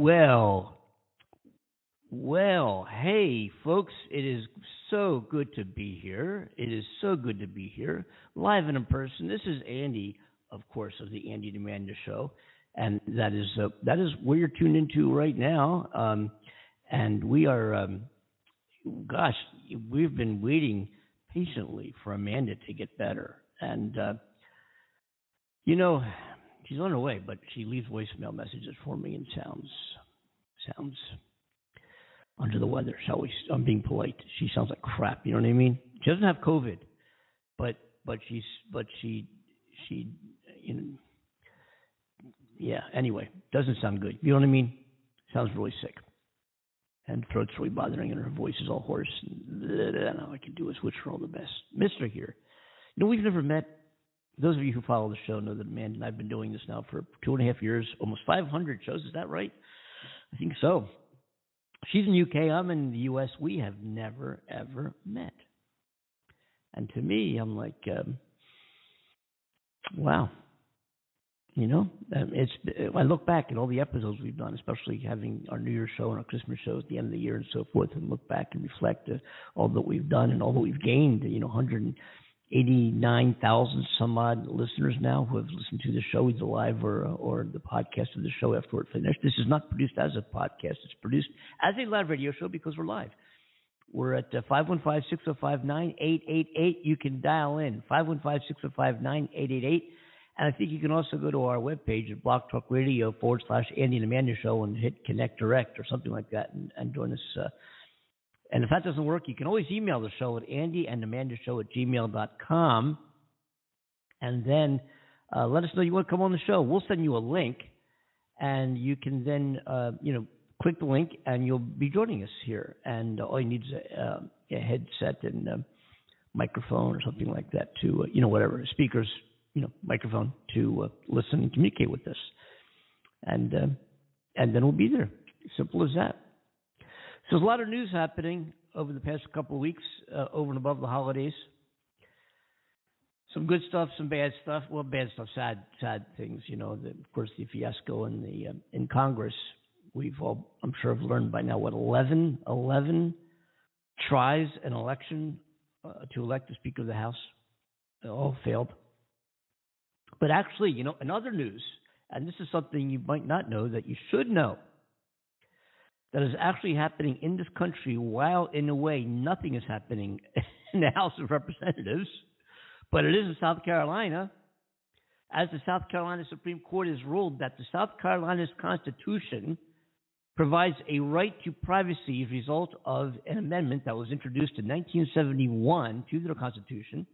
Well, well, hey, folks, it is so good to be here. It is so good to be here, live and in person. This is Andy, of course, of the Andy and Amanda Show, and that is uh, that is where you're tuned into right now. Um, and we are, um, gosh, we've been waiting patiently for Amanda to get better, and uh, you know, she's on her way, but she leaves voicemail messages for me and sounds sounds under the weather. Shall we? I'm being polite. She sounds like crap. You know what I mean? She doesn't have COVID, but but she's but she she you know yeah. Anyway, doesn't sound good. You know what I mean? Sounds really sick, and throat's really bothering, and her voice is all hoarse. And all I can do is wish her all the best, Mister. Here, you know we've never met. Those of you who follow the show know that Amanda and I've been doing this now for two and a half years, almost 500 shows. Is that right? I think so. She's in the UK. I'm in the US. We have never ever met. And to me, I'm like, um, wow. You know, um, it's. I look back at all the episodes we've done, especially having our New Year's show and our Christmas show at the end of the year and so forth, and look back and reflect uh, all that we've done and all that we've gained. You know, 100 89,000 some odd listeners now who have listened to the show either live or or the podcast of the show after it finished. This is not produced as a podcast. It's produced as a live radio show because we're live. We're at uh, 515-605-9888. You can dial in 515-605-9888. And I think you can also go to our webpage at Blog Talk Radio forward slash Andy and Amanda Show and hit Connect Direct or something like that and, and join us uh, and if that doesn't work, you can always email the show at Andy and Amanda Show at gmail.com. And then uh, let us know you want to come on the show. We'll send you a link, and you can then, uh, you know, click the link, and you'll be joining us here. And all you need is a, uh, a headset and a microphone or something like that to, uh, you know, whatever speakers, you know, microphone to uh, listen and communicate with us. And and then we'll be there. Simple as that. So there's a lot of news happening over the past couple of weeks, uh, over and above the holidays. Some good stuff, some bad stuff. Well, bad stuff, sad, sad things. You know, the, of course, the fiasco in the uh, in Congress. We've all, I'm sure, have learned by now what 11, 11 tries an election uh, to elect the Speaker of the House. They all failed. But actually, you know, in other news, and this is something you might not know that you should know that is actually happening in this country while, in a way, nothing is happening in the House of Representatives, but it is in South Carolina. As the South Carolina Supreme Court has ruled that the South Carolina's Constitution provides a right to privacy as a result of an amendment that was introduced in 1971 to the Constitution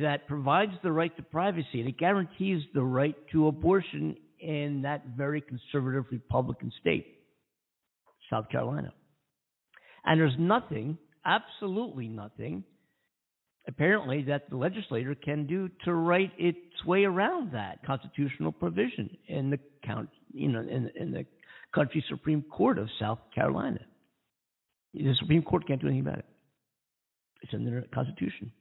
that provides the right to privacy and it guarantees the right to abortion in that very conservative Republican state. South Carolina. And there's nothing, absolutely nothing, apparently, that the legislator can do to write its way around that constitutional provision in the count, you know, in, in the country Supreme Court of South Carolina. The Supreme Court can't do anything about it. It's in the Constitution.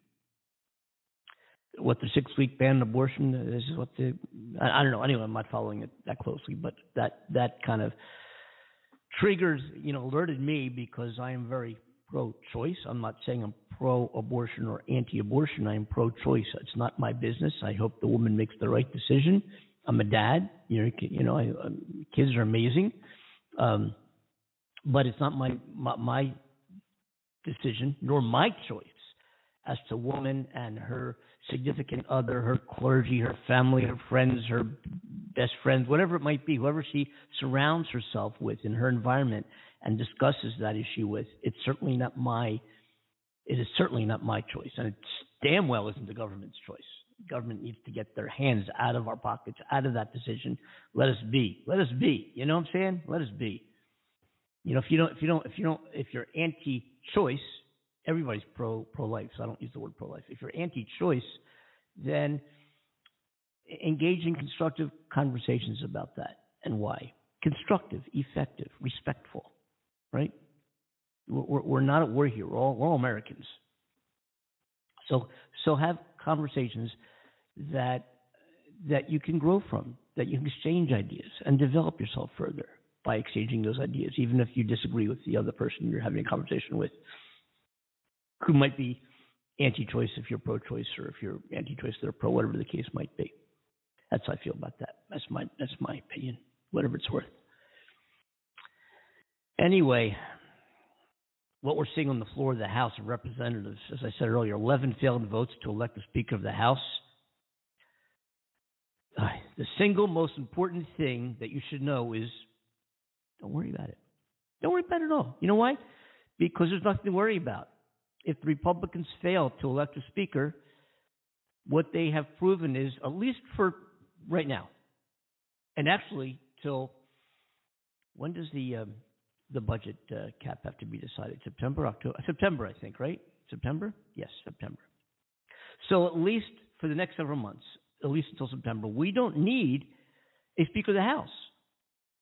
What the six week ban on abortion this is what the I, I don't know. Anyway, I'm not following it that closely, but that that kind of triggers, you know, alerted me because I am very pro-choice. I'm not saying I'm pro-abortion or anti-abortion. I am pro-choice. It's not my business. I hope the woman makes the right decision. I'm a dad. You know, you know, I, um, kids are amazing, um, but it's not my, my my decision nor my choice as to woman and her significant other, her clergy, her family, her friends, her best friends, whatever it might be, whoever she surrounds herself with in her environment and discusses that issue with, it's certainly not my it is certainly not my choice. And it damn well isn't the government's choice. The government needs to get their hands out of our pockets, out of that decision. Let us be. Let us be. You know what I'm saying? Let us be. You know, if you don't if you don't if you don't if you're anti choice, everybody's pro pro life, so I don't use the word pro life. If you're anti choice, then engage in constructive conversations about that and why. Constructive, effective, respectful, right? We're, we're not at war here. We're all, we're all Americans. So, so have conversations that that you can grow from, that you can exchange ideas and develop yourself further. by exchanging those ideas, even if you disagree with the other person you're having a conversation with, who might be anti-choice if you're pro-choice, or if you're anti-choice they're pro, whatever the case might be. That's how I feel about that. That's my that's my opinion, whatever it's worth. Anyway, what we're seeing on the floor of the House of Representatives, as I said earlier, 11 failed votes to elect the Speaker of the House. Uh, the single most important thing that you should know is don't worry about it. Don't worry about it at all. You know why? Because there's nothing to worry about. If the Republicans fail to elect a Speaker, what they have proven is, at least for right now, and actually till when does the um, the budget uh, cap have to be decided? September, October, September, I think, right? September? Yes, September. So at least for the next several months, at least until September, we don't need a Speaker of the House.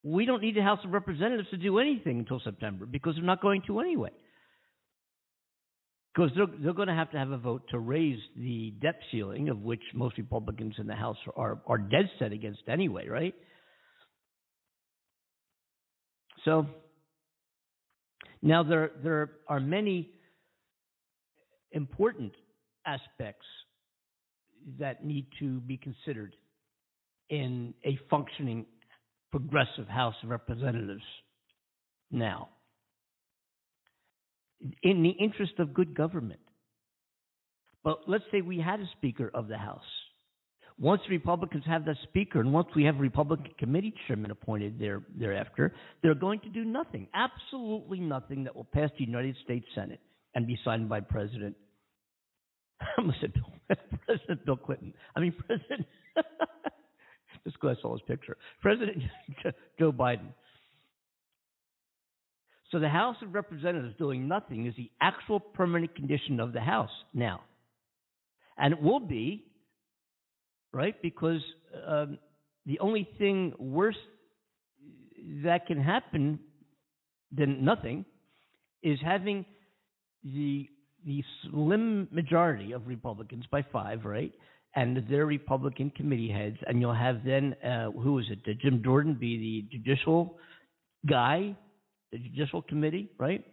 We don't need the House of Representatives to do anything until September because they're not going to anyway. Because they're, they're going to have to have a vote to raise the debt ceiling, of which most Republicans in the House are, are dead set against anyway, right? So now there there are many important aspects that need to be considered in a functioning progressive House of Representatives now. In the interest of good government. But let's say we had a Speaker of the House. Once Republicans have that Speaker, and once we have Republican committee chairman appointed there, thereafter, they're going to do nothing, absolutely nothing that will pass the United States Senate and be signed by President I almost said Bill, President Bill Clinton. I mean, President, just because I saw his picture, President Joe Biden. So the House of Representatives doing nothing is the actual permanent condition of the House now. And it will be, right? Because um, the only thing worse that can happen than nothing is having the the slim majority of Republicans by five, right? And their Republican committee heads, and you'll have then uh, who is it? Jim Jordan be the judicial guy, the judicial committee, right?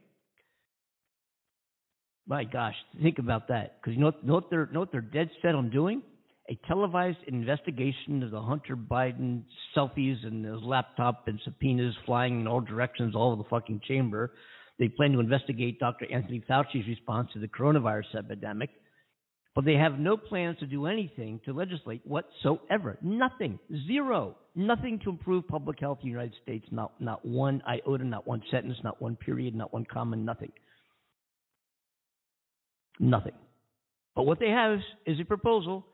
My gosh, think about that. Because you know, know what they're know what they're dead set on doing? A televised investigation of the Hunter Biden selfies and his laptop and subpoenas flying in all directions all over the fucking chamber they plan to investigate Dr. Anthony Fauci's response to the coronavirus epidemic, but they have no plans to do anything to legislate whatsoever. Nothing. Zero. Nothing to improve public health in the United States. Not, not one iota, not one sentence, not one period, not one comma, nothing. Nothing. But what they have is a proposal,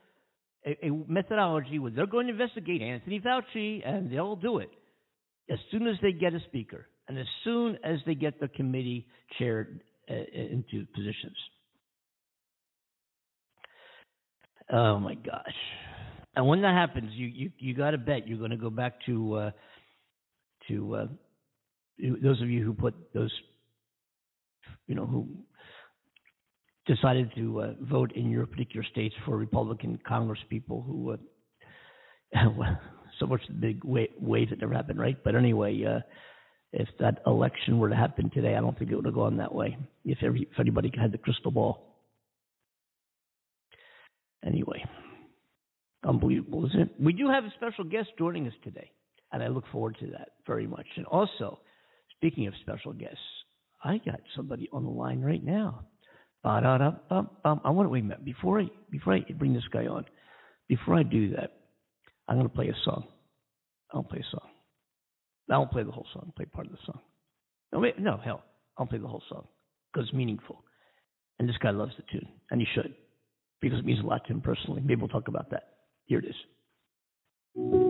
a, a methodology where they're going to investigate Anthony Fauci, and they'll do it as soon as they get a speaker and as soon as they get the committee chaired uh, into positions. Oh my gosh! And when that happens, you you you got to bet you're going to go back to uh, to uh, those of you who put those, you know, who decided to uh, vote in your particular states for Republican Congress people who. Uh, so much the big wave that never happened, right? But anyway, uh, if that election were to happen today, I don't think it would have gone that way if, every, if anybody had the crystal ball. Anyway, unbelievable, isn't it? We do have a special guest joining us today, and I look forward to that very much. And also, speaking of special guests, I got somebody on the line right now. I want to wait a minute before I before I bring this guy on. Before I do that, I'm going to play a song. I'll play a song. I won't play the whole song. Play part of the song. No, wait, no, hell, I'll play the whole song because it's meaningful. And this guy loves the tune, and he should because it means a lot to him personally. Maybe we'll talk about that. Here it is.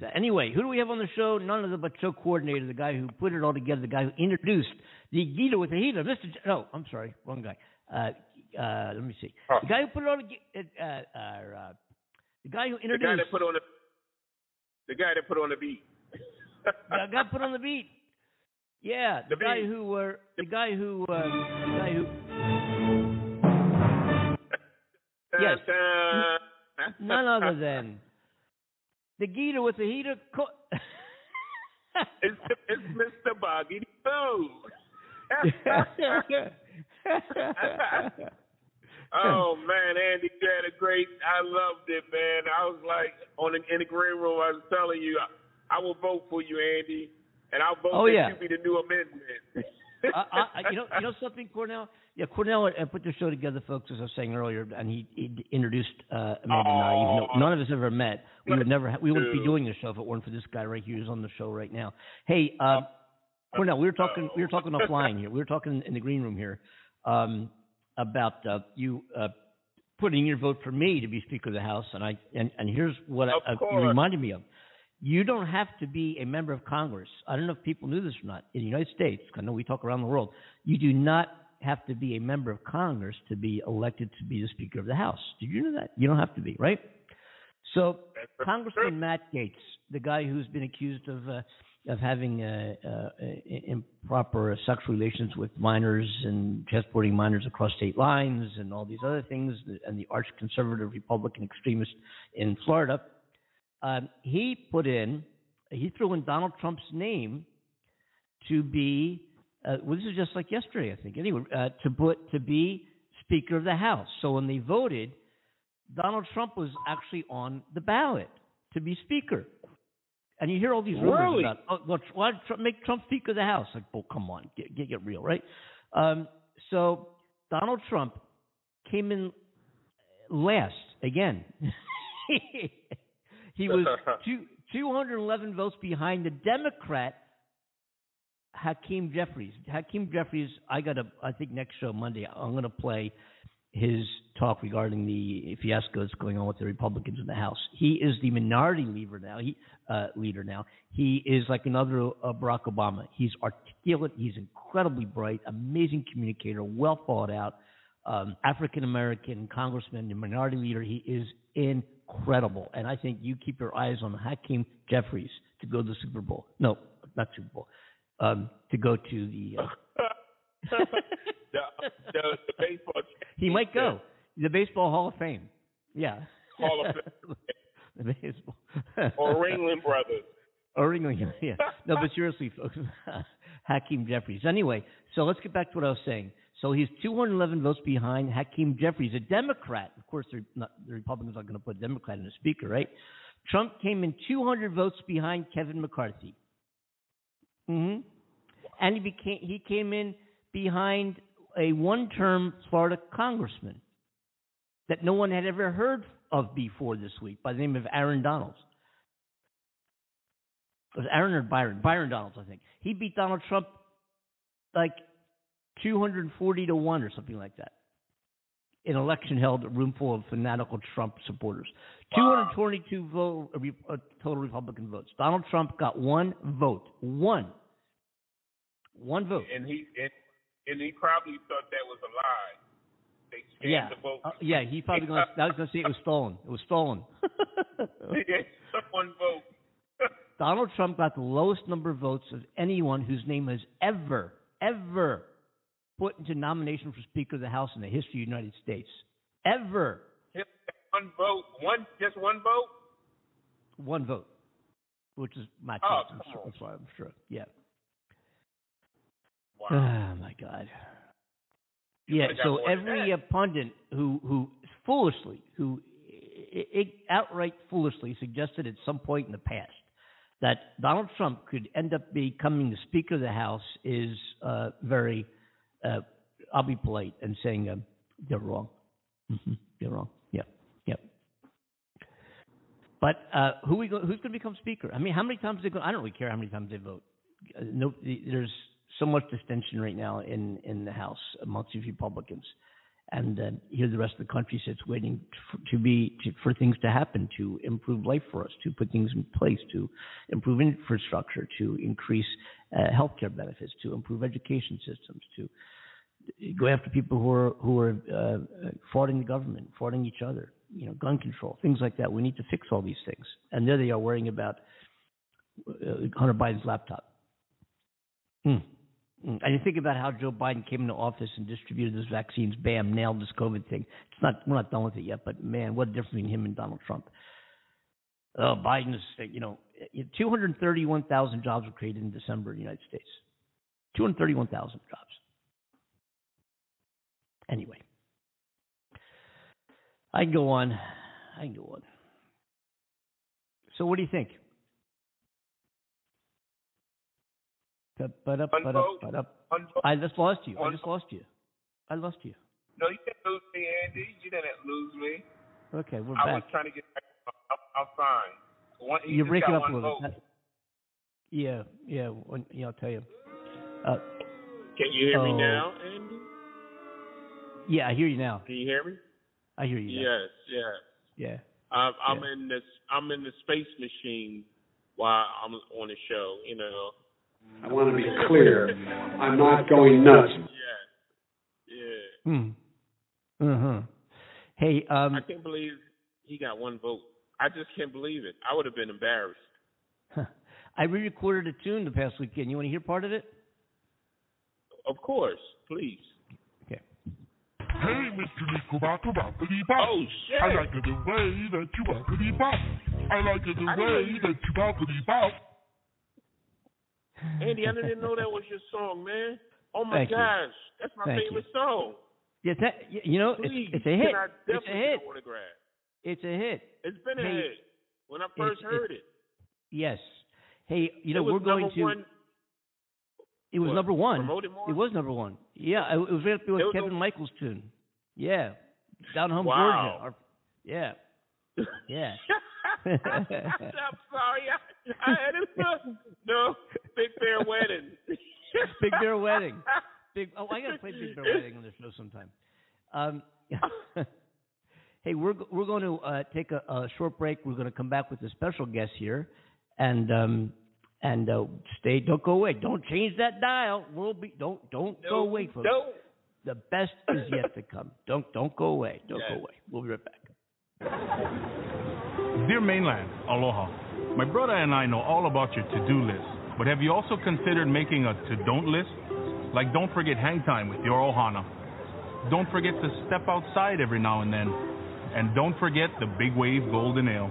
With that. Anyway, who do we have on the show? None other but show coordinator, the guy who put it all together, the guy who introduced the Gita with the heater, Mr. J- no, I'm sorry, wrong guy. Uh, uh, let me see. Oh. The guy who put it all together, uh, uh, uh, the guy who introduced. The guy that put on the the guy that put on the beat. the guy put on the beat. Yeah, the, The guy who were the guy who uh, the guy who Yes. None other than the Gita with the heater. Co- it's, it's Mr. Boggy Boo. oh man, Andy, you had a great. I loved it, man. I was like on the, in the green room. I was telling you, I, I will vote for you, Andy, and I'll vote Oh, that yeah. you be the new amendment. I, I, you know, you know something, Cornell. Yeah, Cornell uh, put the show together, folks, as I was saying earlier, and he, he introduced uh, Amanda and I, even though none of us ever met. We would never, ha- we wouldn't be doing this show if it weren't for this guy right here who's on the show right now. Hey, um, Cornell, we were talking, we were talking offline here. We were talking in the green room here um, about uh, you uh, putting your vote for me to be Speaker of the House, and I, and, and here's what I, uh, you reminded me of. You don't have to be a member of Congress. I don't know if people knew this or not. In the United States, I know we talk around the world, you do not have to be a member of Congress to be elected to be the Speaker of the House. Did you know that? You don't have to be, right? So, Congressman Matt Gaetz, the guy who's been accused of uh, of having uh, uh, improper sexual relations with minors and transporting minors across state lines and all these other things, and the arch conservative Republican extremist in Florida, um, he put in, he threw in Donald Trump's name to be, uh, well, this is just like yesterday, I think. Anyway, uh, to put to be Speaker of the House. So when they voted, Donald Trump was actually on the ballot to be Speaker. And you hear all these rumors Really? about, oh, well, why Trump, make Trump Speaker of the House? Like, well, come on, get get, get real, right? Um, so Donald Trump came in last again. he was two, 211 votes behind the Democrat Hakeem Jeffries. Hakeem Jeffries, I got a, I think next show Monday, I'm going to play his talk regarding the fiasco that's going on with the Republicans in the House. He is the minority leader now. He uh, leader now. He is like another uh, Barack Obama. He's articulate. He's incredibly bright, amazing communicator, well thought out. Um, African American congressman, the minority leader. He is incredible, and I think you keep your eyes on Hakeem Jeffries to go to the Super Bowl. No, not Super Bowl. Um, to go to the. Uh, the, the, the baseball he might go the Baseball Hall of Fame. Yeah. Hall of Fame. the baseball. or Ringling Brothers. Or Ringling, yeah. No, but seriously, folks, Hakeem Jeffries. Anyway, so let's get back to what I was saying. So he's 211 votes behind Hakeem Jeffries, a Democrat. Of course, they're not, the Republicans aren't going to put a Democrat in the speaker, right? Trump came in 200 votes behind Kevin McCarthy. Hmm And he became he came in behind a one-term Florida congressman that no one had ever heard of before this week by the name of Aaron Donalds. It was Aaron or Byron? Byron Donalds, I think. He beat Donald Trump like 240 to 1 or something like that. An election held a room full of fanatical Trump supporters. 222 vote, uh, uh, total Republican votes. Donald Trump got one vote. One. One vote. And he and, and he probably thought that was a lie. Yeah. Uh, yeah, he probably to, I was going to say it was stolen. It was stolen. one vote. Donald Trump got the lowest number of votes of anyone whose name has ever, ever put into nomination for Speaker of the House in the history of the United States. Ever. one vote. One just one vote. One vote. Which is my Oh, choice, I'm sure. That's why I'm sure. Yeah. Wow. Oh my God. Yeah, so every uh, pundit who who foolishly, who i- i- outright foolishly suggested at some point in the past that Donald Trump could end up becoming the Speaker of the House is uh, very, uh, I'll be polite and saying um, they're wrong. hmm They're wrong. Yep. Yep. But uh, who we go, who's going to become Speaker? I mean, how many times they go? I don't really care how many times they vote. Uh, no, there's so much distension right now in in the House amongst these Republicans, and then here the rest of the country sits waiting for, to be to, for things to happen to improve life for us, to put things in place, to improve infrastructure, to increase uh, healthcare benefits, to improve education systems, to go after people who are who are uh, the government, frauding each other, you know, gun control, things like that. We need to fix all these things, and there they are worrying about uh, Hunter Biden's laptop. Mm. Mm. And you think about how Joe Biden came into office and distributed those vaccines, bam, nailed this COVID thing. It's not we're not done with it yet, but man, what a difference between him and Donald Trump. Oh, Biden is, you know, 231,000 jobs were created in December in the United States. 231,000 jobs. Anyway, I can go on. I can go on. So, what do you think? But up, but up, but up. I just lost you. I just lost you. I lost you. No, you didn't lose me, Andy. You didn't lose me. Okay, we're I back. was trying to get back. I'm, I'm fine. One, You're breaking up a little bit. Yeah, yeah, one, yeah. I'll tell you. Uh, Can you hear oh. me now, Andy? Yeah, I hear you now. Can you hear me? I hear you. Now. Yes, yes. Yeah. I'm, I'm Yeah. in this. I'm in the space machine while I'm on the show. You know. I want to be clear. I'm not going nuts. Yeah. Yeah. Hmm. Uh huh. Hey, um, I can't believe he got one vote. I just can't believe it. I would have been embarrassed. I re-recorded a tune the past weekend. You want to hear part of it? Of course, please. Okay. Hey, Mr. Nico Baka Boppity Bop. Oh shit! I like it the way that you boppity bop. I like it the I didn't know way you- that you boppity bop. Andy, I didn't know that was your song, man. Oh my Thank you. gosh, that's my Thank favorite song. Yeah, that, you know, it's, Please, it's a hit. I It's a definitely hit. get an autograph. It's a hit. It's been a Hey, hit. When I first it's- heard it, Yes. Hey, you know, we're going to. one. It was What, number one. promoted more? It was number one. Yeah, it, it was right up there with Kevin a- Michaels' tune. Yeah, down home Wow. Georgia. Our- yeah, yeah. I'm sorry. I, I had it. No, Big Bear Wedding. Big Bear Wedding. Big. Oh, I gotta play Big Bear Wedding on the show sometime. Um, hey, we're we're going to uh, take a, a short break. We're going to come back with a special guest here, and um, and uh, stay. Don't go away. Don't change that dial. We'll be. Don't don't go away, folks. No. The best is yet to come. Don't don't go away. Don't Yes. go away. We'll be right back. Dear Mainland, aloha. My brother and I know all about your to-do list, but have you also considered making a to-don't list? Like don't forget hang time with your ohana. Don't forget to step outside every now and then. And don't forget the Big Wave Golden Ale.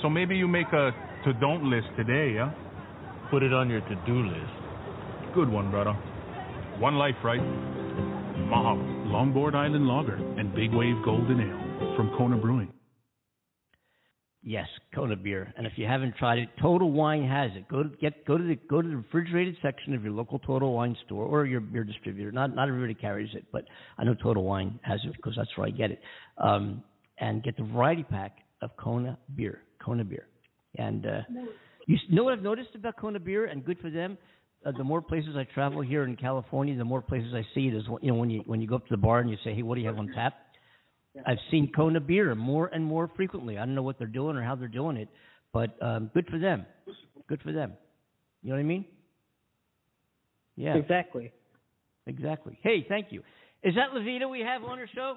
So maybe you make a to-don't list today, yeah? Put it on your to-do list. Good one, brother. One life, right? Mahalo. Longboard Island Lager and Big Wave Golden Ale from Kona Brewing. Yes, Kona beer. And if you haven't tried it, Total Wine has it. Go to get go to the go to the refrigerated section of your local Total Wine store or your beer distributor. Not not everybody carries it, but I know Total Wine has it because that's where I get it. Um, and get the variety pack of Kona beer. Kona beer. And uh, you know what I've noticed about Kona beer, and good for them. Uh, the more places I travel here in California, the more places I see it is you know when you when you go up to the bar and you say, hey, what do you have on tap? I've seen Kona beer more and more frequently. I don't know what they're doing or how they're doing it, but um, good for them. Good for them. You know what I mean? Yeah, Exactly. exactly. Hey, thank you. Is that Lavyta we have on our show?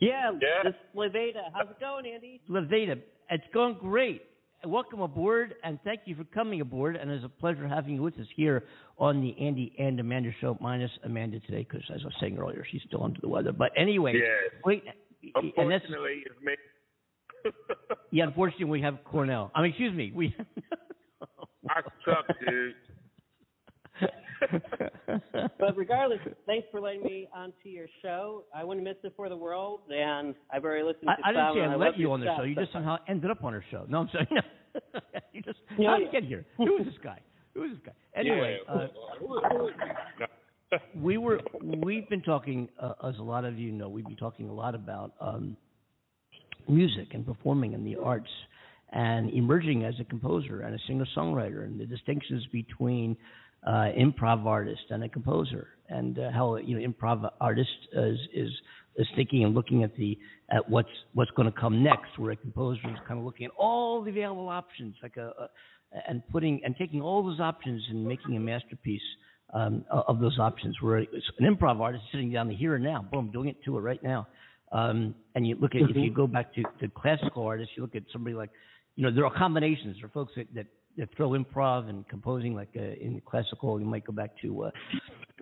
Yeah, Yeah. this is How's it going, Andy? Lavyta, it's going great. Welcome aboard, and thank you for coming aboard. And it's a pleasure having you with us here on the Andy and Amanda show, minus Amanda today, because as I was saying earlier, she's still under the weather. But anyway, Yes. wait, and that's Unfortunately, it's me. yeah. Unfortunately, we have Cornell. I mean, excuse me, we. I suck, dude. But regardless, thanks for letting me onto your show. I wouldn't miss it for the world, and I've already listened I, to I didn't say I I let you on the show. You just somehow ended up on our show. No, I'm sorry. No. you just Yeah, how did you yeah. get here? Who is this guy? Who is this guy? Anyway, yeah. uh, we were we've been talking, uh, as a lot of you know, we've been talking a lot about um, music and performing and the arts and emerging as a composer and a singer-songwriter and the distinctions between uh, improv artist and a composer, and uh, how you know improv artist is is is thinking and looking at the at what's what's going to come next, where a composer is kind of looking at all the available options, like a, a and putting and taking all those options and making a masterpiece um, of those options. Where an improv artist sitting down the here and now, boom, doing it to it right now. Um, and you look at if you go back to, to classical artists, you look at somebody like, you know, there are combinations. There are folks that, that throw improv and composing, like uh, in classical. You might go back to uh,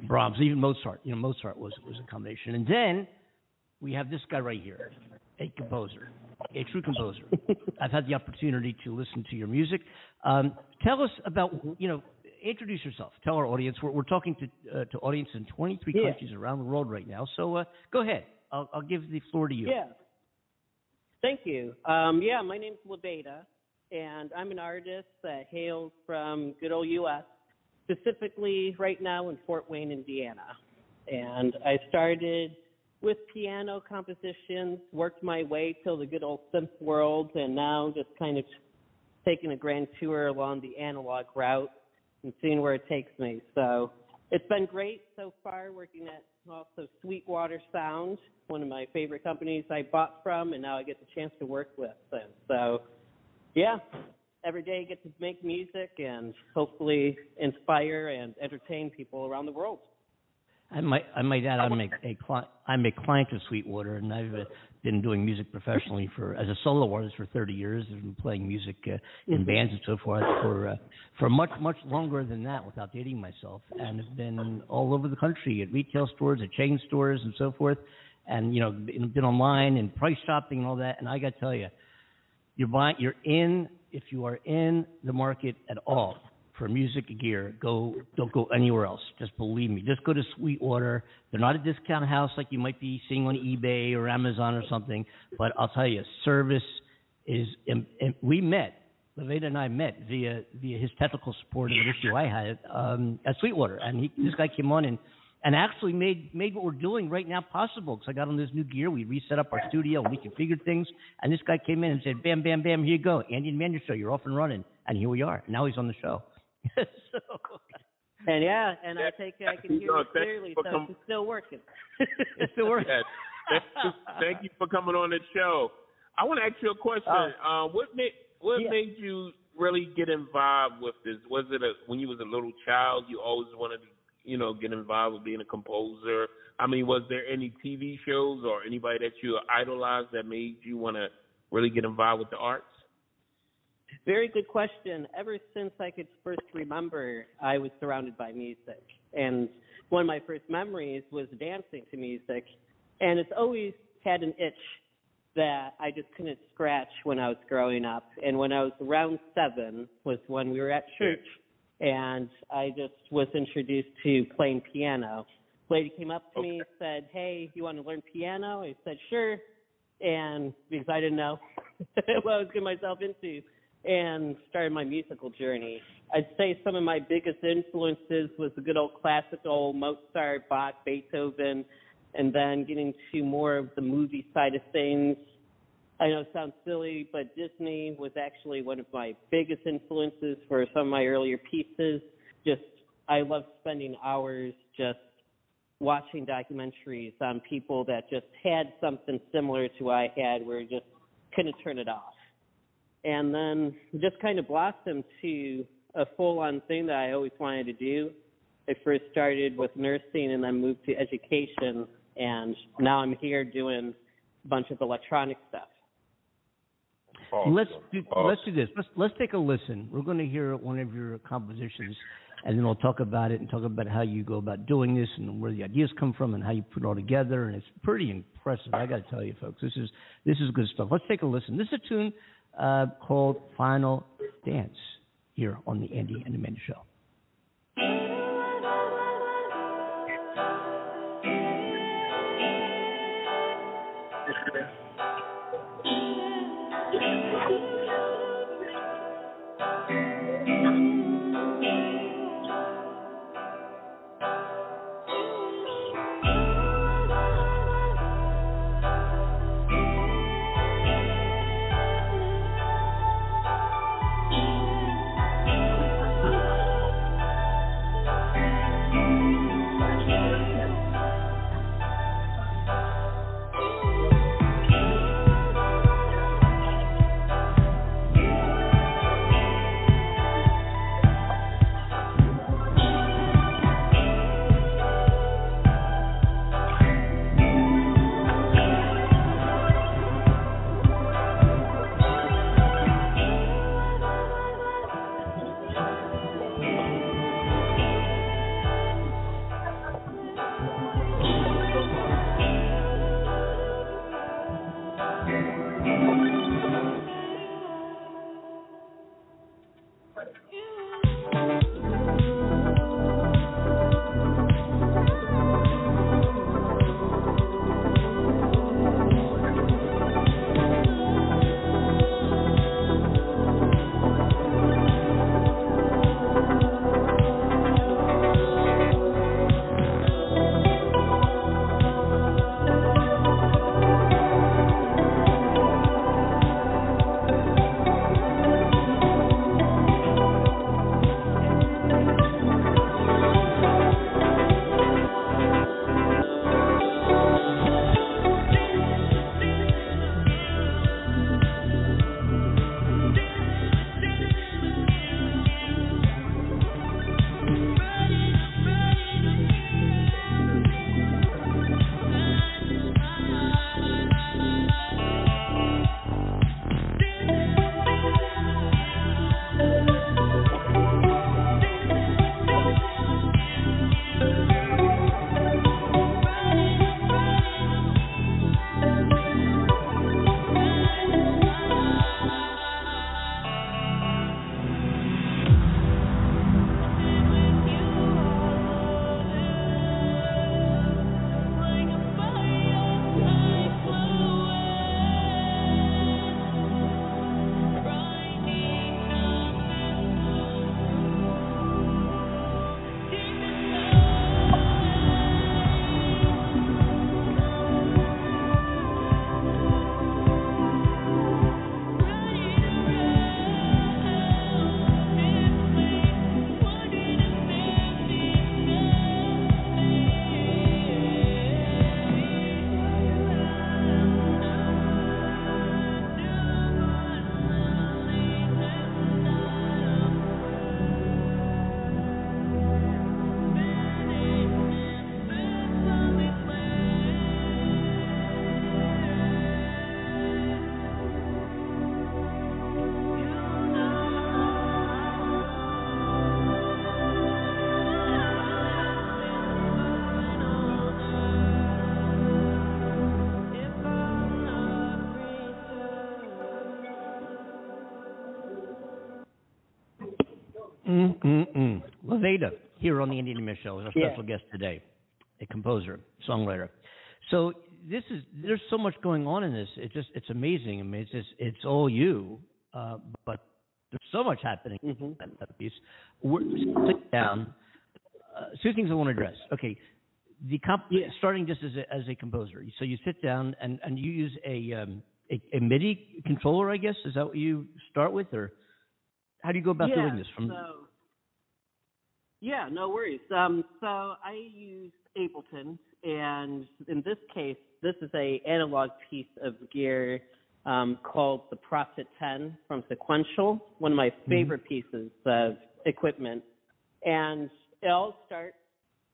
Brahms, even Mozart. You know, Mozart was was a combination. And then we have this guy right here, a composer, a true composer. I've had the opportunity to listen to your music. Um, tell us about, you know, introduce yourself. Tell our audience. We're, we're talking to uh, to audience in 23 Yeah. countries around the world right now. So uh, go ahead. I'll, I'll give the floor to you. Yeah. Thank you. Um, yeah, my name's Lavyta, and I'm an artist that hails from good old U.S., specifically right now in Fort Wayne, Indiana. And I started with piano compositions, worked my way till the good old synth world, and now just kind of taking a grand tour along the analog route and seeing where it takes me. So it's been great so far working at also Sweetwater Sound, one of my favorite companies I bought from, and now I get the chance to work with them. So, yeah, every day I get to make music and hopefully inspire and entertain people around the world. I might, I might add, I'm a, a cli- I'm a client of Sweetwater, and I've uh, been doing music professionally for as a solo artist for 30 years. I've been playing music uh, in bands and so forth for uh, for much much longer than that, without dating myself, and have been all over the country at retail stores, at chain stores, and so forth, and you know, been online and price shopping and all that. And I got to tell you, you're buying, you're in. If you are in the market at all for music gear, go don't go anywhere else. Just believe me. Just go to Sweetwater. They're not a discount house like you might be seeing on eBay or Amazon or something. But I'll tell you, service is. And, and we met. Lavyta and I met via via his technical support of an issue I had um, at Sweetwater, and he, this guy came on and and actually made made what we're doing right now possible. Because I got on this new gear, we reset up our studio, and we configured things. And this guy came in and said, "Bam, bam, bam, here you go, Andy and Amanda show. You're off and running." And here we are. Now he's on the show. so, And yeah, and I take I can hear No, you thank clearly, so com- it's still working. it's still working. Yes. Thank you, thank you for coming on the show. I want to ask you a question. Oh. um, what made what Yeah. made you really get involved with this? Was it a, when you was a little child? You always wanted to, you know, get involved with being a composer. I mean, was there any TV shows or anybody that you idolized that made you want to really get involved with the arts? Very good question. Ever since I could first remember, I was surrounded by music. And one of my first memories was dancing to music. And it's always had an itch that I just couldn't scratch when I was growing up. And when I was around seven was when we were at church and I just was introduced to playing piano. Lady came up to me, said, Hey, you want to learn piano? I said, Sure. And because I didn't know what I was getting myself into and started my musical journey. I'd say some of my biggest influences was the good old classical Mozart, Bach, Beethoven, and then getting to more of the movie side of things. I know it sounds silly, but Disney was actually one of my biggest influences for some of my earlier pieces. Just I love spending hours just watching documentaries on people that just had something similar to what I had where you just couldn't turn it off and then just kind of blossomed to a full on thing that I always wanted to do. I first started with nursing and then moved to education and now I'm here doing a bunch of electronic stuff. Let's do let's do this. Let's let's take a listen. We're going to hear one of your compositions, and then we'll talk about it and talk about how you go about doing this and where the ideas come from and how you put it all together. And it's pretty impressive. I got to tell you, folks, this is this is good stuff. Let's take a listen. This is a tune uh, called "Final Dance" here on the Andy and Amanda Show. Mm-mm-mm. Lavyta, here on the Andy and Amanda Show, is our Yeah. special guest today, a composer, songwriter. So this is there's so much going on in this. It's just it's amazing. I mean, it's just it's all you, uh, but there's so much happening hmm in that piece. We're sit down. Uh, two things I want to address. Okay, the comp- Yeah. starting just as a, as a composer. So you sit down and and you use a um, a, a MIDI controller, I guess. Is that what you start with, or how do you go about yeah, doing this? From so, yeah, no worries. Um, so I use Ableton, and in this case, this is a analog piece of gear um, called the Prophet 10 from Sequential, one of my favorite pieces of equipment. And it all starts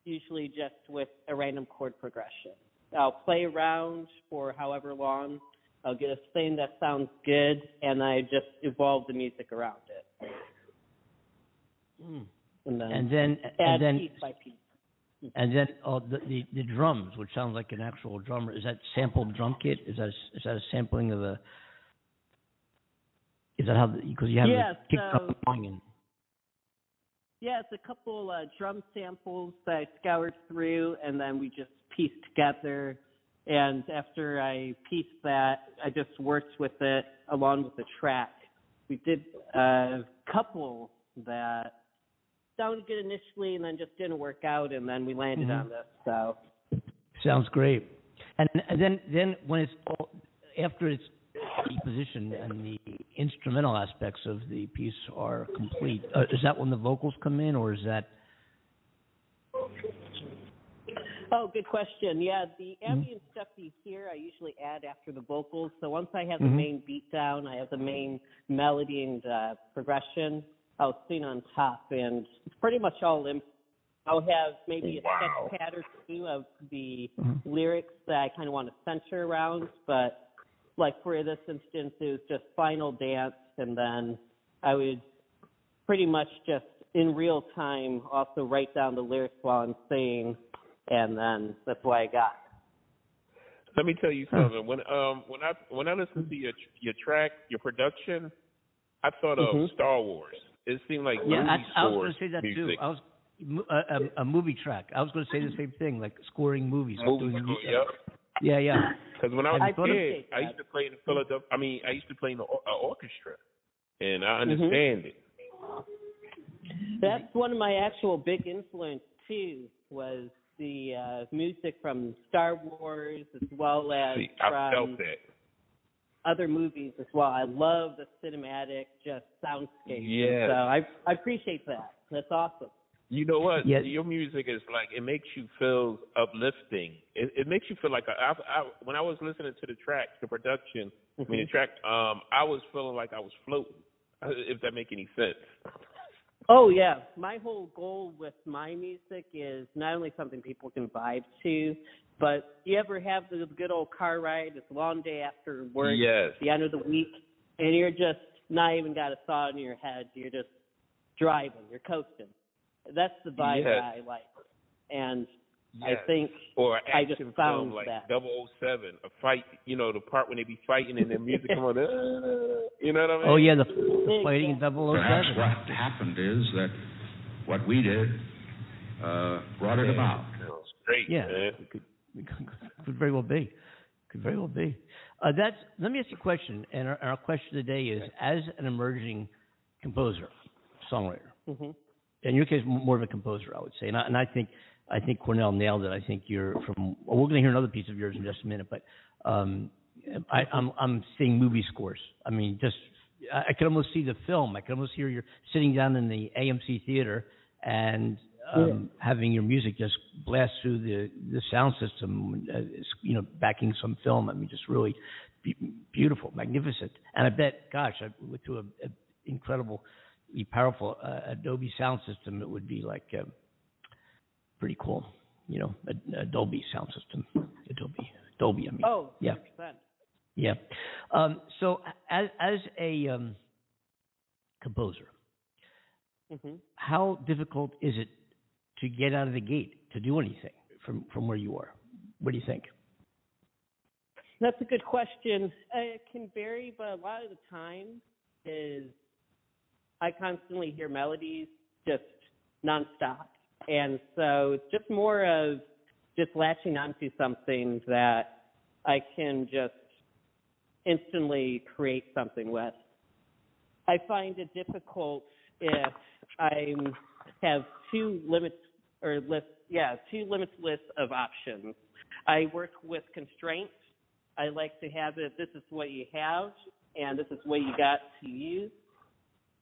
usually just with a random chord progression. I'll play around for however long. I'll get a thing that sounds good, and I just evolve the music around it. Mm. And then, and then and then piece by piece. and then oh, the, the the drums, which sounds like an actual drummer. Is that sampled drum kit? Is that is that a sampling of a? Is that how? Because you have Yeah, the kick so- drum going Yeah, it's a couple uh, drum samples that I scoured through, and then we just pieced together. And after I pieced that, I just worked with it along with the track. We did a couple that sounded good initially, and then just didn't work out, and then we landed Mhm. on this. So sounds great. And, then then when it's all, after it's the position and the instrumental aspects of the piece are complete, uh, is that when the vocals come in, or is that? Oh, good question. Yeah, the Mm-hmm. ambient stuff you hear, I usually add after the vocals. So once I have the Mhm. main beat down, I have the main melody and uh, progression, I'll sing on top, and it's pretty much all in. I'll have maybe a Wow. sketch pad or two of the Mhm. lyrics that I kind of want to center around, but like for this instance, it was just final dance, and then I would pretty much just in real time also write down the lyrics while I'm singing, and then that's what I got. Let me tell you something. When um when I when I listen to your your track, your production, I thought of Mhm. Star Wars. It seemed like Yeah, movie I, I was going to say that music. too. I was mo- a, a, a movie track. I was going to say the same thing, like scoring movies. Movie doing- score, yep. Yeah, yeah. Because when I was I a kid, I used to play in the Philadelphia. I mean, I used to play in the or- uh, orchestra, and I Mm-hmm. understand it. That's one of my actual big influence too. Was the uh, music from Star Wars as well as See, I from felt that. Other movies as well. I love the cinematic just soundscape. Yeah. So I I appreciate that. That's awesome. You know what? Yeah. Your music is like it makes you feel uplifting. It, it makes you feel like I, I, I, when I was listening to the track, the production, I mean the Mhm. track. Um, I was feeling like I was floating. If that make any sense. Oh yeah, my whole goal with my music is not only something people can vibe to, but you ever have the good old car ride? It's a long day after work, Yes. the end of the week, and you're just not even got a thought in your head. You're just driving, you're coasting. That's the vibe Yes. that I like, and I think or I action just found film like that. 007, a fight, you know, the part when they be fighting and the music come on, uh, you know what I mean? Oh yeah, the, the fighting in Double O Perhaps Seven. what happened is that what we did uh, brought it about. Great, Yeah, man. Could, it could, could very well be. Could very well be. Uh, that's. Let me ask you a question, and our, our question today is: as an emerging composer, songwriter, hmm in your case, more of a composer, I would say, and I, and I think I think Cornell nailed it. I think you're from. Well, we're going to hear another piece of yours in just a minute, but um, I, I'm I'm seeing movie scores. I mean, just I, I can almost see the film. I can almost hear you sitting down in the AMC theater and um, having your music just blast through the the sound system. Uh, you know, backing some film. I mean, just really be- beautiful, magnificent. And I bet, gosh, I went to a, a incredible powerful uh, Adobe sound system, it would be like uh, pretty cool. You know, a, a Dolby sound system. Adobe, Dolby. I mean, Oh, Yeah. 100%. yeah. Um, so as as a um, composer, hmm how difficult is it to get out of the gate to do anything from from where you are? What do you think? That's a good question. Uh, It can vary, but a lot of the time is I constantly hear melodies just nonstop. And so it's just more of just latching onto something that I can just instantly create something with. I find it difficult if I have two limits or list, yeah, two limits list of options. I work with constraints. I like to have it. This is what you have, and this is what you got to use.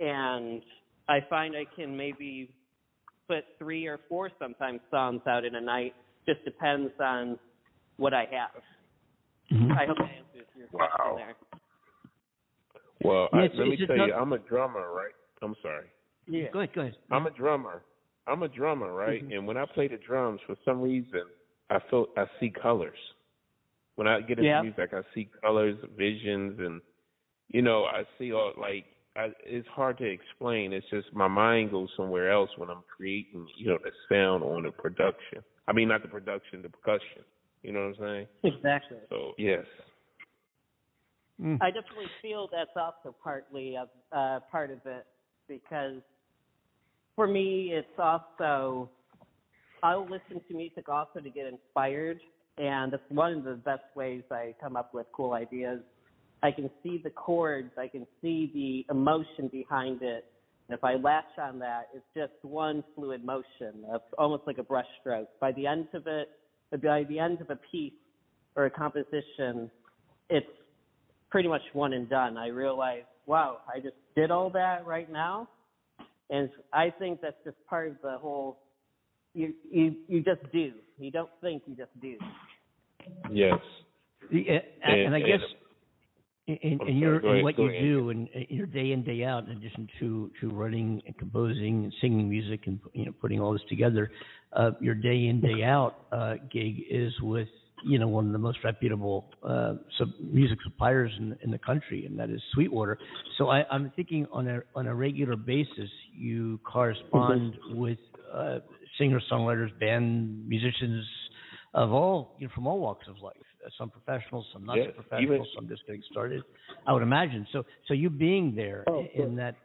And I find I can maybe put three or four sometimes songs out in a night. Just depends on what I have. Mhm. I hope that answers your question Wow. there. Well, Yeah, I, let me it's a tell you, I'm a drummer, right? I'm sorry. Yeah. Go ahead, go ahead. I'm a drummer. I'm a drummer, right? Mhm. And when I play the drums, for some reason, I feel I see colors. When I get into Yeah. music, I see colors, visions, and you know, I see all like I, it's hard to explain. It's just my mind goes somewhere else when I'm creating, you know, the sound on the production. I mean, not the production, the percussion. You know what I'm saying? Exactly. So yes. Mm. I definitely feel that's also partly of uh, part of it because for me it's also I'll listen to music also to get inspired and it's one of the best ways I come up with cool ideas. I can see the chords, I can see the emotion behind it. And if I latch on that, it's just one fluid motion of almost like a brush stroke. By the end of it, by the end of a piece or a composition, it's pretty much one and done. I realize, wow, I just did all that right now, and I think that's just part of the whole. You you you just do. You don't think. You just do. Yes. The- uh, and, and I And- guess in, in, in your go in what you ahead. do and in your day in day out, in addition to to writing and composing and singing music and you know putting all this together, uh, your day in day out uh, gig is with you know one of the most reputable uh, sub music suppliers in in the country, and that is Sweetwater. So I, I'm thinking on a on a regular basis, you correspond with uh, singer songwriters, band musicians of all you know, from all walks of life. Uh, some professionals, some not Yes, so professional, even- some just getting started. I would imagine. So, so you being there Oh, in, in that,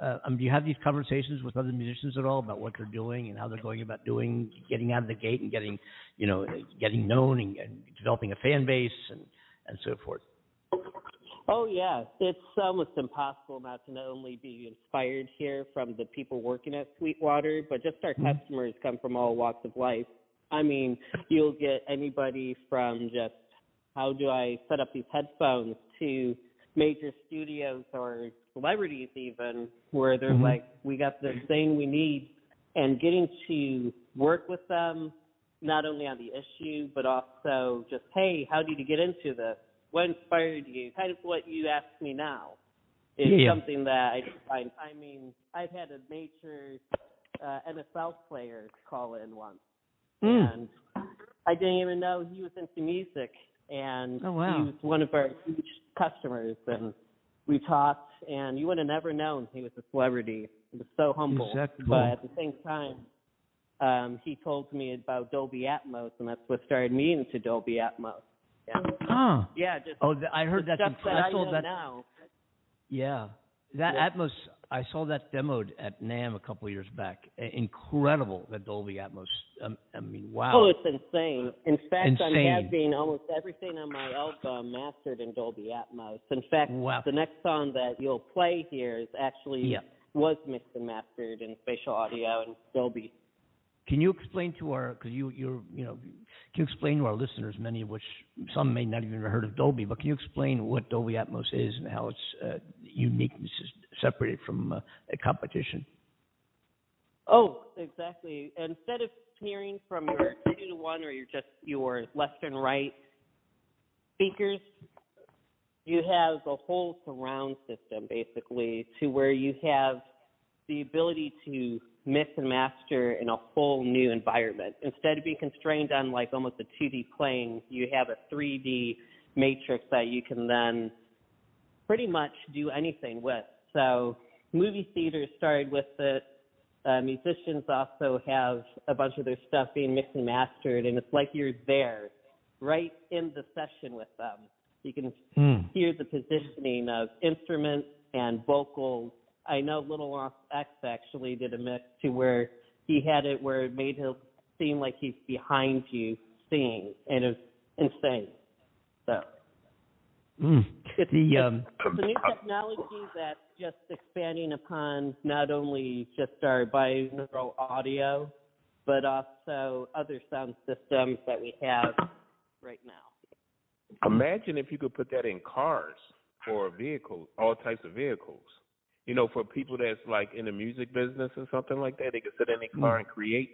uh, um, do you have these conversations with other musicians at all about what they're doing and how they're going about doing, getting out of the gate and getting, you know, getting known and, and developing a fan base and and so forth. Oh yeah, it's almost impossible not to not only be inspired here from the people working at Sweetwater, but just our Mhm. customers come from all walks of life. I mean, you'll get anybody from just how do I set up these headphones to major studios or celebrities even where they're Mhm. like, we got the thing we need, and getting to work with them not only on the issue but also just hey, how did you get into this? What inspired you? Kind of what you asked me now is Yeah, yeah. something that I find. I mean, I've had a major uh, NFL player call in once, Mm. and I didn't even know he was into music, and Oh, wow. he was one of our huge customers, and we talked, and you would have never known he was a celebrity. He was so humble, cool? but at the same time, um, he told me about Dolby Atmos, and that's what started me into Dolby Atmos. Yeah, Huh. yeah, just Oh, I heard the that. stuff that I know that. now. Yeah, that Yeah. Atmos. I saw that demoed at NAMM a couple of years back. Incredible, that Dolby Atmos. Um, I mean, wow. Oh, it's insane. In fact, Insane. I'm having almost everything on my album mastered in Dolby Atmos. In fact, Wow. the next song that you'll play here is actually Yeah. was mixed and mastered in spatial audio and Dolby. Can you explain to our, because you, you're, you know, can you explain to our listeners, many of which some may not even have heard of Dolby, but can you explain what Dolby Atmos is and how its uh, uniqueness is separated from uh, competition? Oh, exactly. Instead of hearing from your two to one or your just your left and right speakers, you have a whole surround system basically to where you have the ability to mix and master in a whole new environment. Instead of being constrained on like almost a 2D plane, you have a 3D matrix that you can then pretty much do anything with. So movie theaters started with it. Uh, musicians also have a bunch of their stuff being mixed and mastered, and it's like you're there, right in the session with them. You can Mm. hear the positioning of instruments and vocals I know Lil Nas X actually did a mix to where he had it where it made him seem like he's behind you singing, and it was insane. So Mm. it's, The it's, um, it's a new technology that's just expanding upon not only just our binaural audio, but also other sound systems that we have right now. Imagine if you could put that in cars or vehicles, all types of vehicles. You know, for people that's like in the music business or something like that, they can sit in their car and create.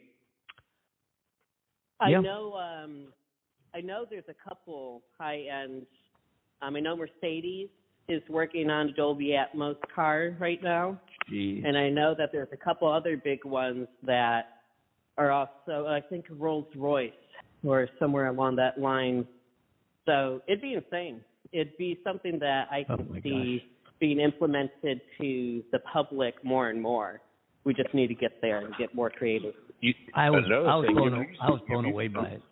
I Yeah. know um I know there's a couple high end um I know Mercedes is working on a Dolby Atmos car right now. geez. And I know that there's a couple other big ones that are also I think Rolls Royce or somewhere along that line. So it'd be insane. It'd be something that I Oh can my see being implemented to the public more and more. We just need to get there and get more creative. You, I was I was thing, blown your a- music- I was blown away by it.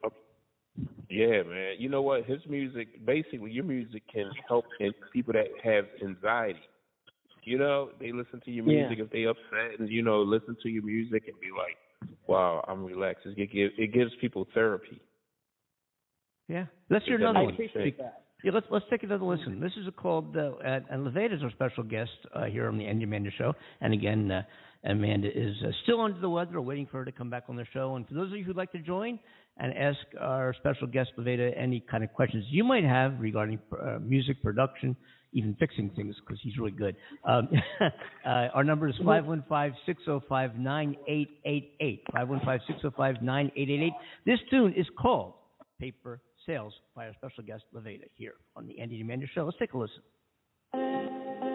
Yeah, man. You know what? His music, basically, your music can help people that have anxiety. You know, they listen to your Yeah. music if they upset, and you know, listen to your music and be like, "Wow, I'm relaxed." It gives it gives people therapy. Yeah. Let's hear Is that another I one. appreciate that. Yeah, let's let's take another listen. This is called uh, and is our special guest uh, here on the Andy Amanda Show. And again, uh, Amanda is uh, still under the weather, waiting for her to come back on the show. And for those of you who'd like to join and ask our special guest Lavyta any kind of questions you might have regarding uh, music production, even fixing things because he's really good. Um, uh, our number is five one five six zero five nine eight eight eight. Five one five six zero five nine eight eight eight. This tune is called Paper Sales by our special guest Lavyta here on the Andy Amanda Show. Let's take a listen.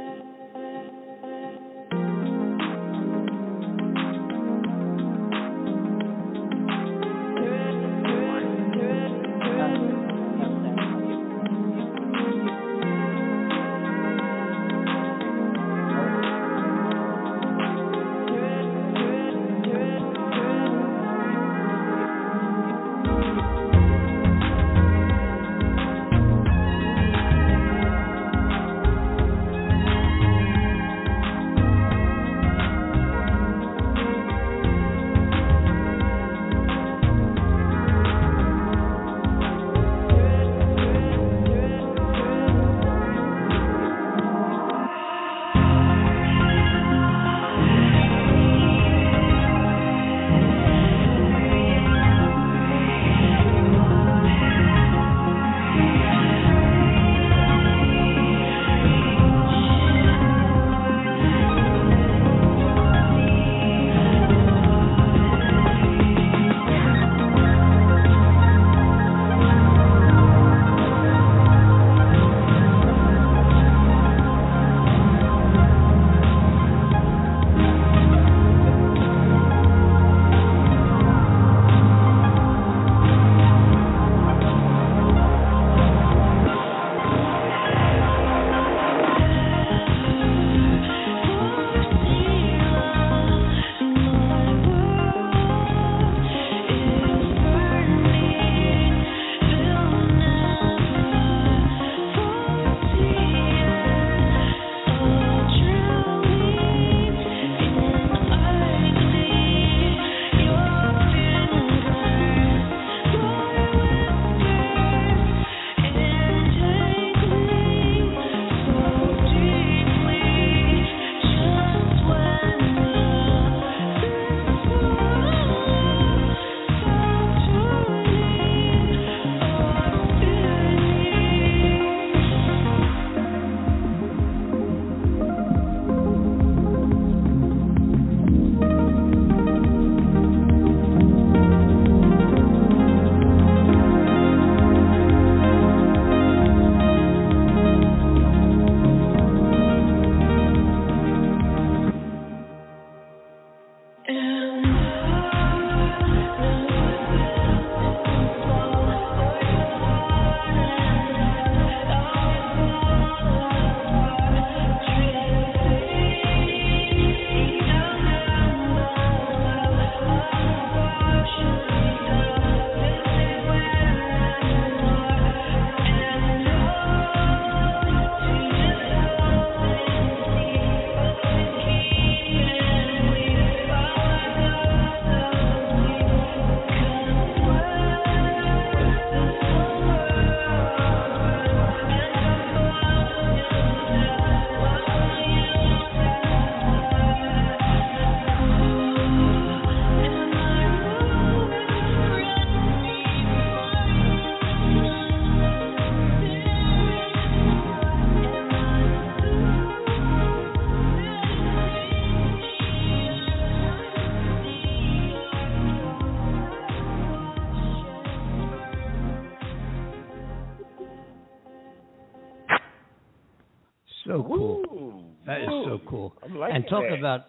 And talk that. about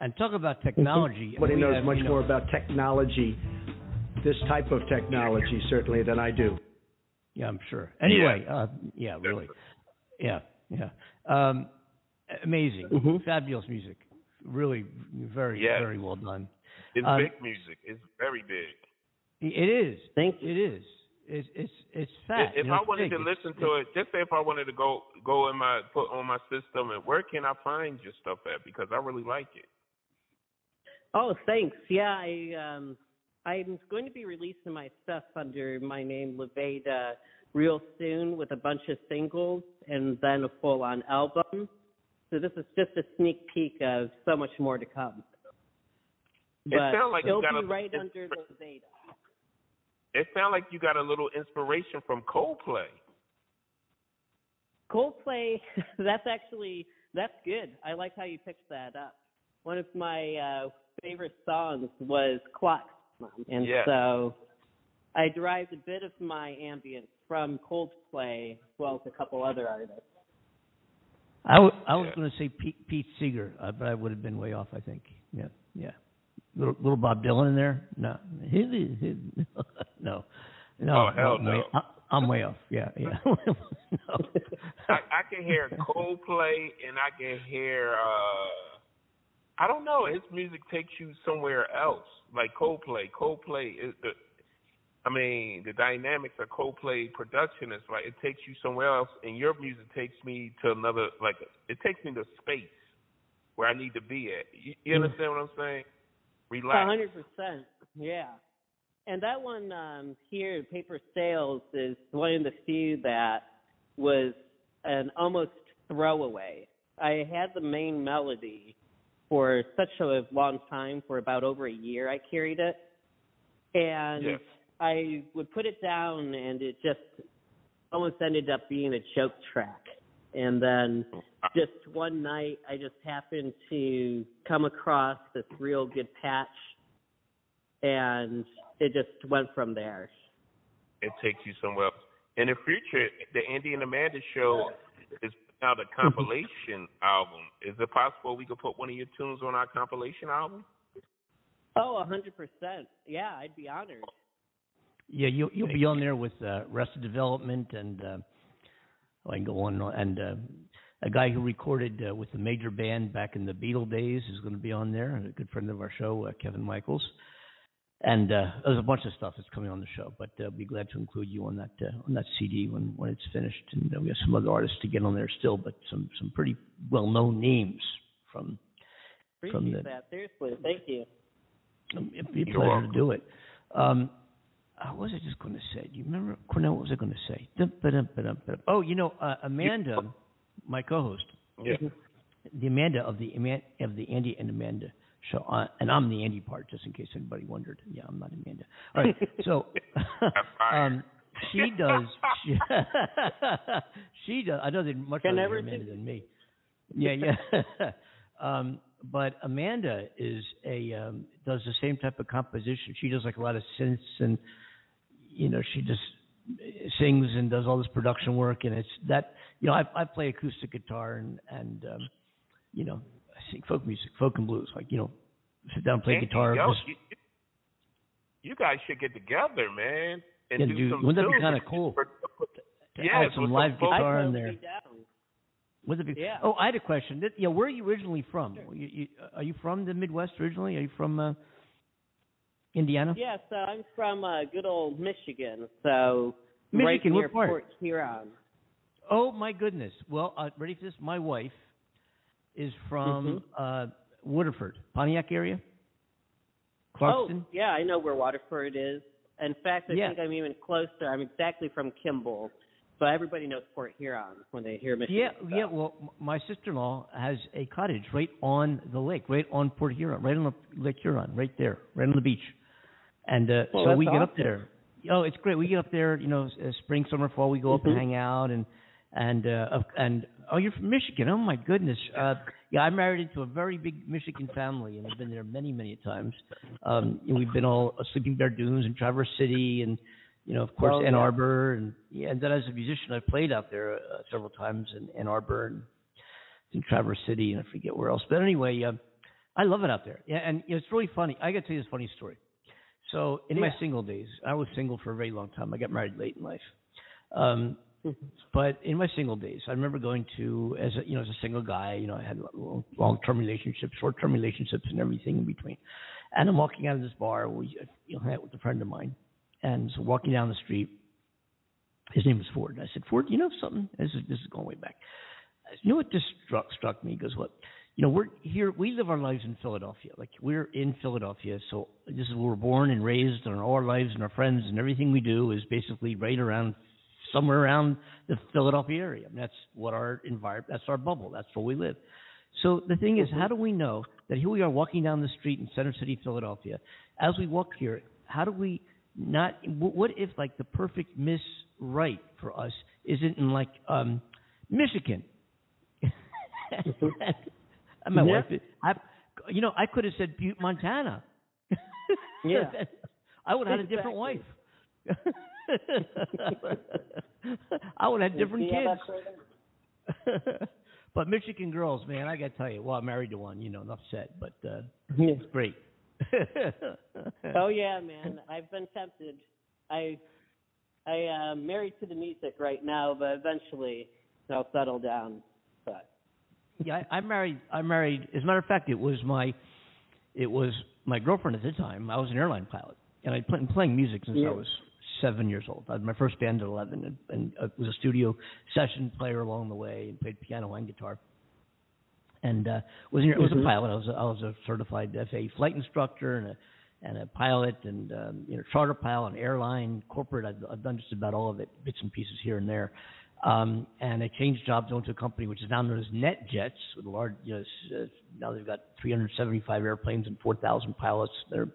and talk about technology. Nobody We knows have, much you know- more about technology, this type of technology, certainly, than I do. Yeah, I'm sure. Anyway, uh, yeah, really. Yeah, yeah. Um, amazing, Mm-hmm. fabulous music. Really, very, Yes. very well done. It's um, big music. It's very big. It is. Thank you. It is. It's it's it's fat. if you know, I wanted big. to It's- listen to it, just say if I wanted to go go in my put on my system and where can I find your stuff at? Because I really like it. Oh, thanks. Yeah, I um I'm going to be releasing my stuff under my name Lavyta real soon with a bunch of singles and then a full on album. So this is just a sneak peek of so much more to come. It sounds like you it'll got be a- right it's- under Lavyta. It sounds like you got a little inspiration from Coldplay. Coldplay, that's actually that's good. I like how you picked that up. One of my uh, favorite songs was Clocks, and Yes. so I derived a bit of my ambience from Coldplay, as well as a couple other artists. I, w- I was Yeah. going to say Pete, Pete Seeger, uh, but I would have been way off. I think. Yeah, yeah. Little, little Bob Dylan in there? No, no, no. Oh, hell I'm no. I- I'm way off. Yeah, yeah. no. I, I can hear Coldplay and I can hear uh I don't know, his music takes you somewhere else. Like Coldplay. Coldplay is the I mean, the dynamics of Coldplay production is like it takes you somewhere else and your music takes me to another like it takes me to space where I need to be at. You, you understand what I'm saying? Relax. hundred percent. Yeah. And that one um here, Paper Sales, is one of the few that was an almost throwaway. I had the main melody for such a long time, for about over a year I carried it. And Yes. I would put it down and it just almost ended up being a joke track. And then just one night I just happened to come across this real good patch and it just went from there. It takes you somewhere else. In the future, the Andy and Amanda show is out a compilation album. Is it possible we could put one of your tunes on our compilation album? Oh, a hundred percent. Yeah, I'd be honored. Yeah, you'll you'll be on there with uh, Arrested Development and uh, I go on and uh, a guy who recorded uh, with the major band back in the Beatle days is going to be on there. A good friend of our show, uh, Kevin Michaels, and uh, there's a bunch of stuff that's coming on the show. But uh, I'll be glad to include you on that uh, on that CD when when it's finished. And uh, we have some other artists to get on there still, but some some pretty well known names from. Appreciate From the- that. Seriously, thank you. Um, It'd be a You're pleasure welcome. to do it. Um, what was I just going to say? Do you remember, Cornell? What was I going to say? Oh, you know, uh, Amanda, my co-host, Yeah. the Amanda of the of the Andy and Amanda show, uh, and I'm the Andy part, just in case anybody wondered. Yeah, I'm not Amanda. All right, so um, she does. She, she does. I know they're much Can rather Amanda than me. Yeah, yeah. um, but Amanda is a um, does the same type of composition. She does like a lot of synths and you know she just sings and does all this production work and it's that you know I I play acoustic guitar and and um, you know I sing folk music, folk and blues. Like you know sit down and play Andy, guitar. yo, just- you, you guys should get together, man, and Yeah, do dude, some wouldn't that be kinda cool? For- to Yes, some live folk- I'd guitar in there. be down. Would it be? Yeah. Oh, I had a question. That, yeah, where are you originally from? You, you, are you from the Midwest originally? Are you from uh, Indiana? Yeah, so I'm from uh, good old Michigan, so right Michigan, what near part? Port Huron. Oh my goodness. Well, uh, ready for this? My wife is from Mm-hmm. uh, Waterford, Pontiac area, Clarkston. Oh, yeah, I know where Waterford is. In fact, I Yeah. think I'm even closer. I'm exactly from Kimball, so everybody knows Port Huron when they hear Michigan. Yeah, so. yeah. Well, my sister-in-law has a cottage right on the lake, right on Port Huron, right on the Lake Huron, right there, right on the beach. And uh, Well, so we get up there. Oh, it's great. We get up there, you know, uh, spring, summer, fall. We go up and Mhm. hang out, and and uh, and oh, you're from Michigan. Oh my goodness. Uh, yeah, I married into a very big Michigan family, and I've been there many, many times. Um, and we've been all Sleeping Bear Dunes and Traverse City, and you know, of course, Oh, Ann yeah. Arbor, and yeah. And then as a musician, I've played out there uh, several times in Ann Arbor, and in Traverse City, and I forget where else. But anyway, uh, I love it out there. Yeah, and you know, it's really funny. I got to tell you this funny story. So in my single days, I was single for a very long time. I got married late in life. Um, but in my single days, I remember going to as a you know as a single guy. You know, I had long term relationships, short term relationships, and everything in between. And I'm walking out of this bar. We you know out with a friend of mine, and so walking down the street. His name was Ford. And I said, Ford, you know something? This is this is going way back. Said, you know what just struck struck me? He goes, what? You know, we're here. We live our lives in Philadelphia. Like we're in Philadelphia, so this is where we're born and raised, and all our lives and our friends and everything we do is basically right around somewhere around the Philadelphia area. And that's what our environment. That's our bubble. That's where we live. So the thing is, how do we know that here we are walking down the street in Center City, Philadelphia? As we walk here, how do we not? What if like the perfect Miss Right for us isn't in like um Michigan? and my Yeah. wife, I, you know, I could have said Butte, Montana. Yeah. I would have had a different wife. I would have had different kids. but Michigan girls, man, I got to tell you. Well, I'm married to one, you know, enough said, but uh, Yeah. it's great. Oh yeah, man. I've been tempted. I I am married to the music right now, but eventually I'll settle down. But yeah, I, I married. I married. As a matter of fact, it was my, it was my girlfriend at the time. I was an airline pilot, and I'd been playing music since Yeah. I was seven years old. I had my first band at eleven, and, and was a studio session player along the way, and played piano and guitar. And uh, was an, was a Mhm. pilot. I was a, I was a certified FAA flight instructor and a and a pilot and um, you know charter pilot, and airline, corporate. I've, I've done just about all of it, bits and pieces here and there. Um, and I changed jobs onto a company which is now known as NetJets, with a large. You know, uh, now they've got 375 airplanes and 4,000 pilots. They're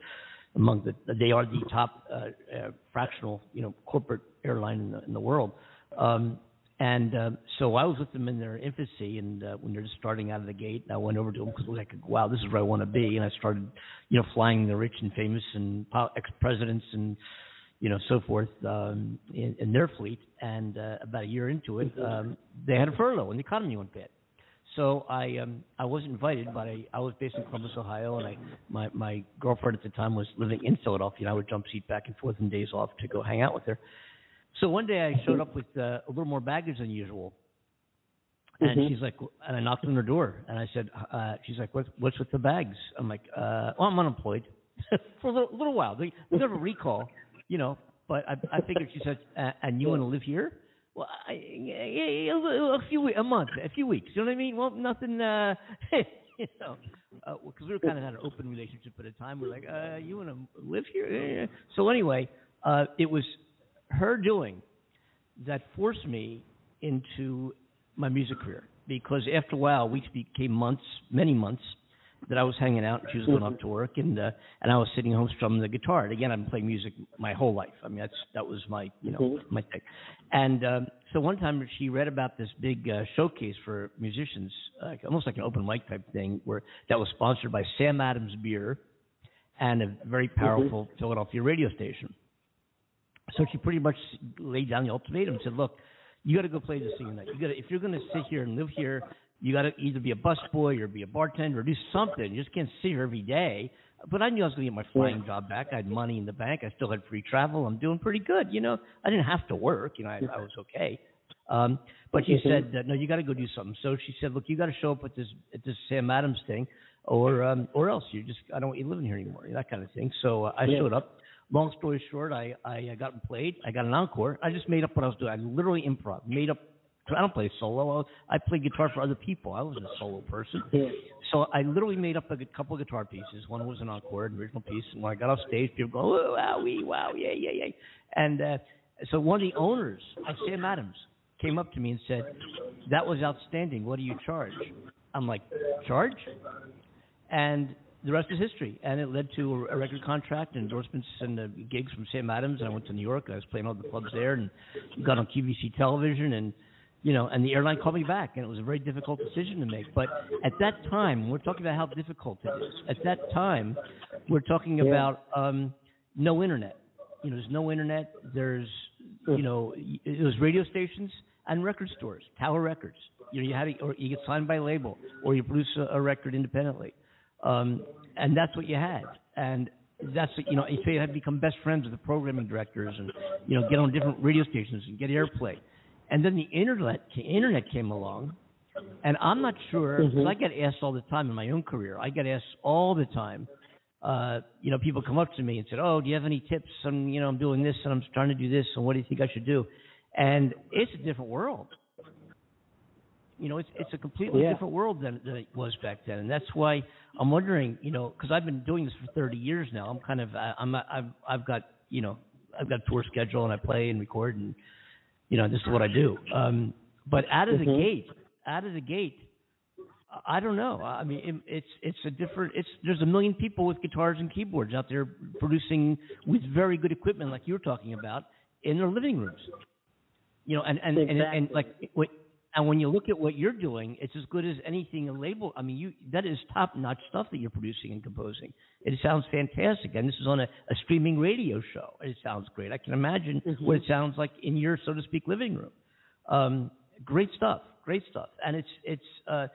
among the. They are the top uh, uh, fractional, you know, corporate airline in the, in the world. Um, and um, so I was with them in their infancy, and uh, when they're just starting out of the gate, I went over to them because I was like, "Wow, this is where I want to be." And I started, you know, flying the rich and famous and ex-presidents and, you know, so forth um, in, in their fleet. And uh, about a year into it, um, they had a furlough, and the economy went bad. So I um, I was invited, but I, I was based in Columbus, Ohio, and I my my girlfriend at the time was living in Philadelphia, and I would jump seat back and forth in days off to go hang out with her. So one day I showed up with uh, a little more baggage than usual, and Mhm. she's like, and I knocked on her door, and I said, uh, she's like, what's what's with the bags? I'm like, uh, well, I'm unemployed for a little, little while. They they a recall, you know, but I I figured she said, uh, and you want to live here? Well, I, a, a, few we- a month, a few weeks. You know what I mean? Well, nothing. uh You know, because we were kind of had an open relationship at the time. We're like, uh, you want to live here? So anyway, uh, it was her doing that forced me into my music career because after a while, weeks became months, many months that I was hanging out and she was going off to work and uh, and I was sitting home strumming the guitar. And again, I've been playing music my whole life. I mean, that's that was my you know Mhm. my thing. And um, so one time she read about this big uh, showcase for musicians, uh, almost like an open mic type thing, where that was sponsored by Sam Adams Beer and a very powerful Philadelphia radio station. So she pretty much laid down the ultimatum and said, "Look, you got to go play this thing tonight. You got to if you're going to sit here and live here, you got to either be a busboy or be a bartender or do something. You just can't sit here every day." But I knew I was going to get my flying job back. I had money in the bank. I still had free travel. I'm doing pretty good. You know, I didn't have to work. You know, I, I was okay. Um, but she said, uh, "No, you got to go do something." So she said, "Look, you got to show up at this at this Sam Adams thing, or um, or else you just I don't want you living here anymore." That kind of thing. So uh, I Yeah. showed up. Long story short, I I got played. I got an encore. I just made up what I was doing. I literally improv. Made up. I don't play solo. I play guitar for other people. I wasn't a solo person. So I literally made up a couple of guitar pieces. One was an encore, an original piece. And when I got off stage, people go, oh, wow, wee, wow, yeah, yeah, yeah. And uh, so one of the owners Sam Adams came up to me and said, that was outstanding. What do you charge? I'm like, charge? And the rest is history. And it led to a record contract, endorsements, and uh, gigs from Sam Adams. And I went to New York. I was playing all the clubs there, and got on QVC television, and you know, and the airline called me back, and it was a very difficult decision to make. But at that time, we're talking about how difficult it is. At that time, we're talking about um, no internet. You know, there's no internet. There's, you know, it was radio stations. and record stores, Tower Records. You know, you had to, or you get signed by a label, or you produce a, a record independently, um, and that's what you had. And that's you know, so you had to become best friends with the programming directors, and you know, get on different radio stations and get airplay. And then the internet, internet came along, and I'm not sure. Mhm. 'cause I get asked all the time in my own career. I get asked all the time. Uh, you know, people come up to me and said, "Oh, do you have any tips? I'm, you know, I'm doing this and I'm trying to do this, and what do you think I should do?" And it's a different world. You know, it's it's a completely Yeah. different world than, than it was back then, and that's why I'm wondering. You know, because I've been doing this for 30 years now. I'm kind of I'm I've I've got you know I've got a tour schedule and I play and record and you know this is what I do. Um, but out of the Mhm. gate, out of the gate, I- don't know. I mean, it, it's it's a different. It's there's a million people with guitars and keyboards out there producing with very good equipment, like you were talking about, in their living rooms. You know, and and and, and, like and when you look at what you're doing, it's as good as anything a label. I mean, you that is top notch stuff that you're producing and composing. It sounds fantastic, and this is on a, a streaming radio show. It sounds great. I can imagine Mhm. what it sounds like in your, so to speak, living room. Um, great stuff, great stuff, and it's it's uh,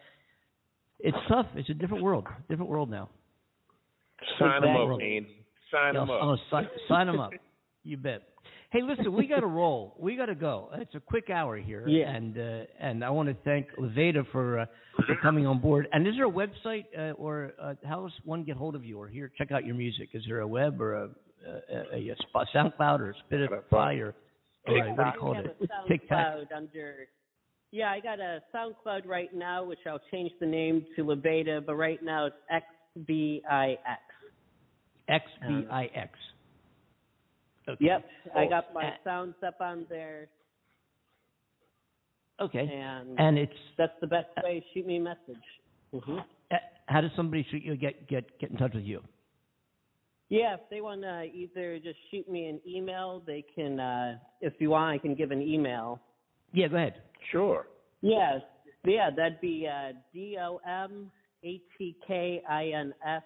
it's tough. It's a different world, different world now. Sign them up, Exactly. Andy. Sign them I'm up. gonna sign, sign them up. You bet. Hey, listen, we got to roll. We got to go. It's a quick hour here, Yeah. and uh, and I want to thank Lavyta for uh, for coming on board. And is there a website uh, or uh, how does one get hold of you or here check out your music? Is there a web or a a, a, a spot, SoundCloud or Spotify or, or uh, what do you call I have it? a SoundCloud under. Yeah, I got a SoundCloud right now, which I'll change the name to Lavyta, but right now it's XBIX. X B I X. Okay. Yep, I Oh, got my uh, sounds up on there, Okay. and And it's that's the best way. Shoot me a message. hmm uh, how does somebody shoot you get get get in touch with you? Yeah, if they want to either just shoot me an email, they can. uh If you want, I can give an email. Yeah, go ahead. Sure. Yes, yeah, that'd be uh, D O M A T K I N S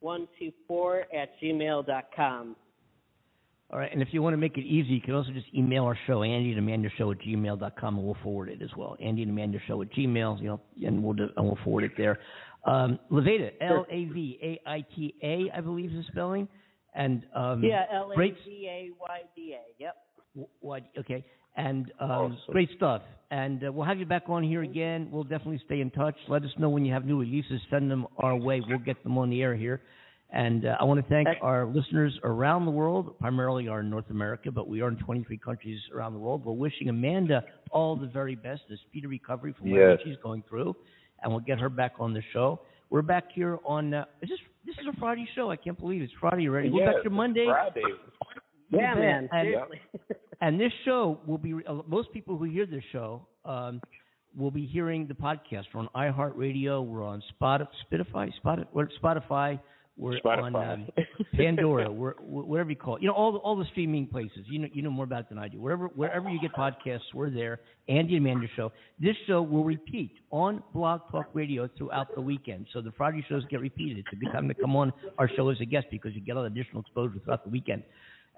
one two four at gmail dot com. All right, and if you want to make it easy, you can also just email our show, Andy and Show at gmail dot com, and we'll forward it as well. Andy and Amanda Show at Gmail, you know, and we'll do, and we'll forward it there. Um, L A V A I T A, I believe is the spelling, and um, Yeah, L A. V A Y D A. Yep. w- What? Okay, and um, Awesome. great stuff. And uh, we'll have you back on here again. We'll definitely stay in touch. Let us know when you have new releases. Send them our way. We'll get them on the air here. And uh, I want to thank our listeners around the world, primarily are in North America, but we are in 23 countries around the world. We're wishing Amanda all the very best, a speedy recovery from whatever Yes. she's going through, and we'll get her back on the show. We're back here on. Uh, is this this is a Friday show? I can't believe it's Friday already. We're back Yes, here Monday. Friday. Yeah, man. And- Seriously. and this show will be uh, most people who hear this show um, will be hearing the podcast. We're on iHeartRadio. We're on Spotify, Spotify, Spotify. We're Spotify. On um, Pandora. We're whatever you call it. You know all the, all the streaming places. You know you know more about it than I do. Wherever wherever you get podcasts, we're there. Andy and Amanda show. This show will repeat on Blog Talk Radio throughout the weekend. So the Friday shows get repeated. It's a good time to come on our show as a guest because you get all additional exposure throughout the weekend.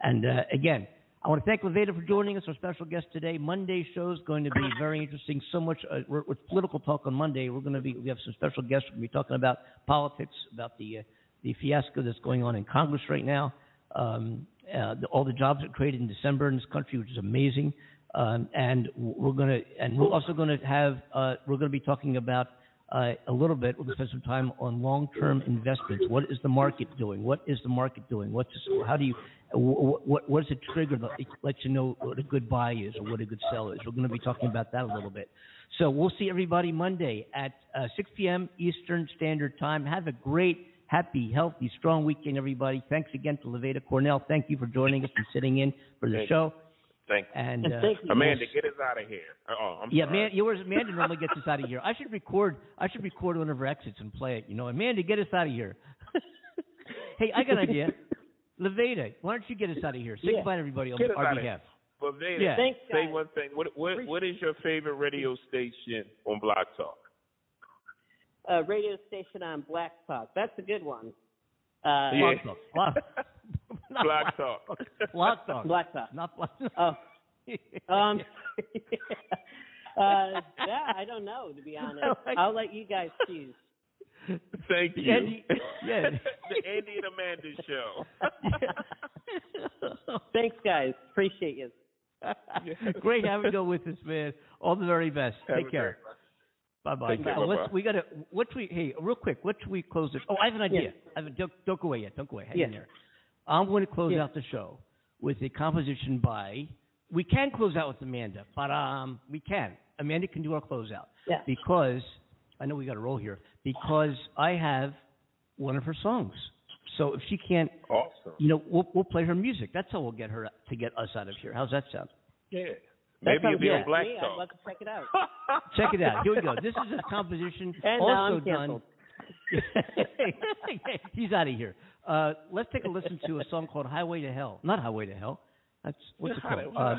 And uh, again, I want to thank Lavyta for joining us, our special guest today. Monday show is going to be very interesting. So much uh, we're, with political talk on Monday. We're going to be we have some special guests. We're going to be talking about politics, about the uh, the fiasco that's going on in Congress right now, um, uh, the, all the jobs that created in December in this country, which is amazing. Um, and we're going to and we're also going to have uh, we're going to be talking about uh, a little bit. We're going to spend some time on long-term investments. What is the market doing? What is the market doing? What's how do you what what, is it trigger that lets you know what a good buy is or what a good sell is? We're going to be talking about that a little bit. So we'll see everybody Monday at uh, 6 p.m. Eastern Standard Time. Have a great, happy, healthy, strong weekend, everybody. Thanks again to Lavyta Cornell. Thank you for joining us and sitting in for the Thank show. Thank you. And, And uh, thank you. Amanda, get us out of here. Oh, I'm yeah, sorry. man, yours Amanda normally gets us out of here. I should record. I should record one of her exits and play it. You know, Amanda, get us out of here. hey, I got an idea. Lavyta, why don't you get us out of here? Say Yeah. goodbye to everybody on Get our behalf. But Vader, Yeah. Thanks, say one thing. What what what is your favorite radio station on Block Talk? Uh, radio station on Black Talk. That's a good one. Uh, Yeah. Blog talk. Blog, not Block Talk. Blog talk. Black Talk. Not blog. Oh, um, uh, yeah, I don't know to be honest. I'll let you guys choose. Thank you. Andy, yeah. the Andy and Amanda show. Thanks, guys. Appreciate you. Great having you with us, man. All the very best. Have Take a care. Bye bye. Take care. let's Bye-bye. we gotta what we hey real quick what should we close it? Oh, I have an idea. Yeah. I have a, don't, don't go away yet. Don't go away. Hang Yeah. in there. I'm going to close Yeah. out the show with a composition by. We can close out with Amanda, but um we can. Amanda can do our closeout Yeah. because I know we got a roll here because I have one of her songs. So if she can't, Awesome. you know, we'll we'll play her music. That's how we'll get her to get us out of here. How's that sound? Yeah. Maybe you'll be on Black me. I'd Talk. love to check it out. Check it out. Here we go. This is a composition And also done. He's out of here. Uh, let's take a listen to a song called "Highway to Hell." Not "Highway to Hell." That's what's it called? Uh,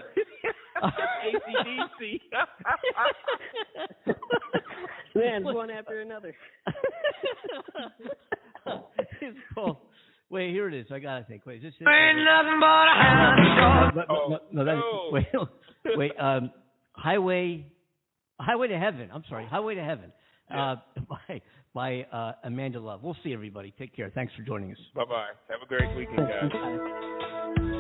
AC/DC. Man, one after another. it's called. Wait, here it is. I gotta think. Wait, is this it? nothing but a No, no, no, no, that, Oh, no. wait, wait. Um, Highway, Highway to Heaven. I'm sorry, Highway to Heaven. Uh, by by uh, Amanda Love. We'll see everybody. Take care. Thanks for joining us. bye bye. Have a great weekend, guys.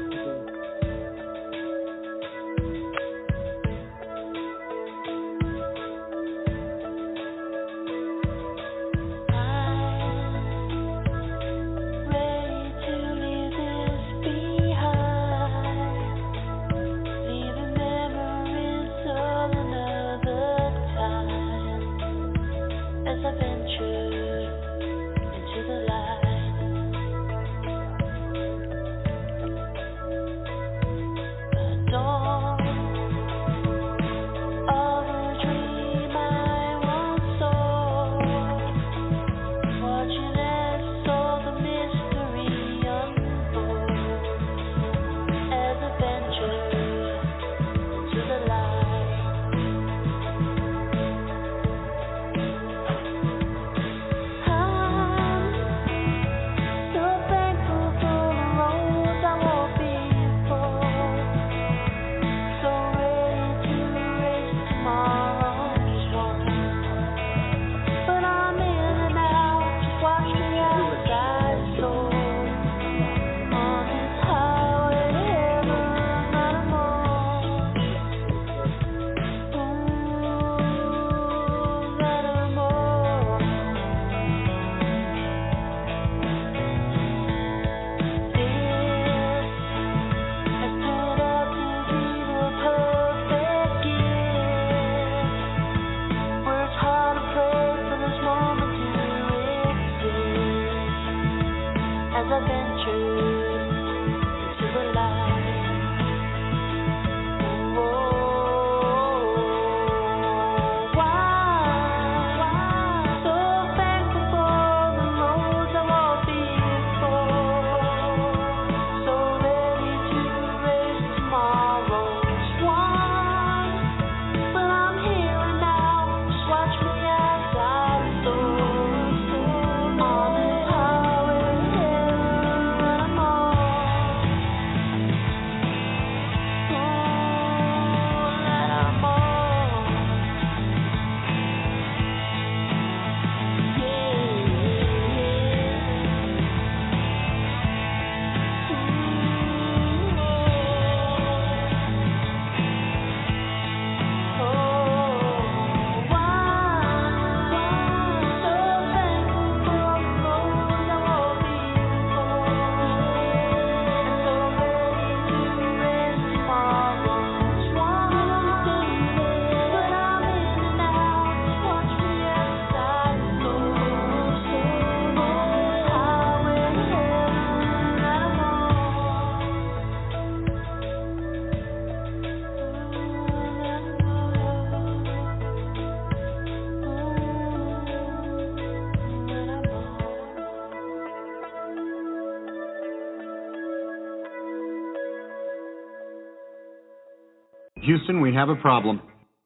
We have a problem.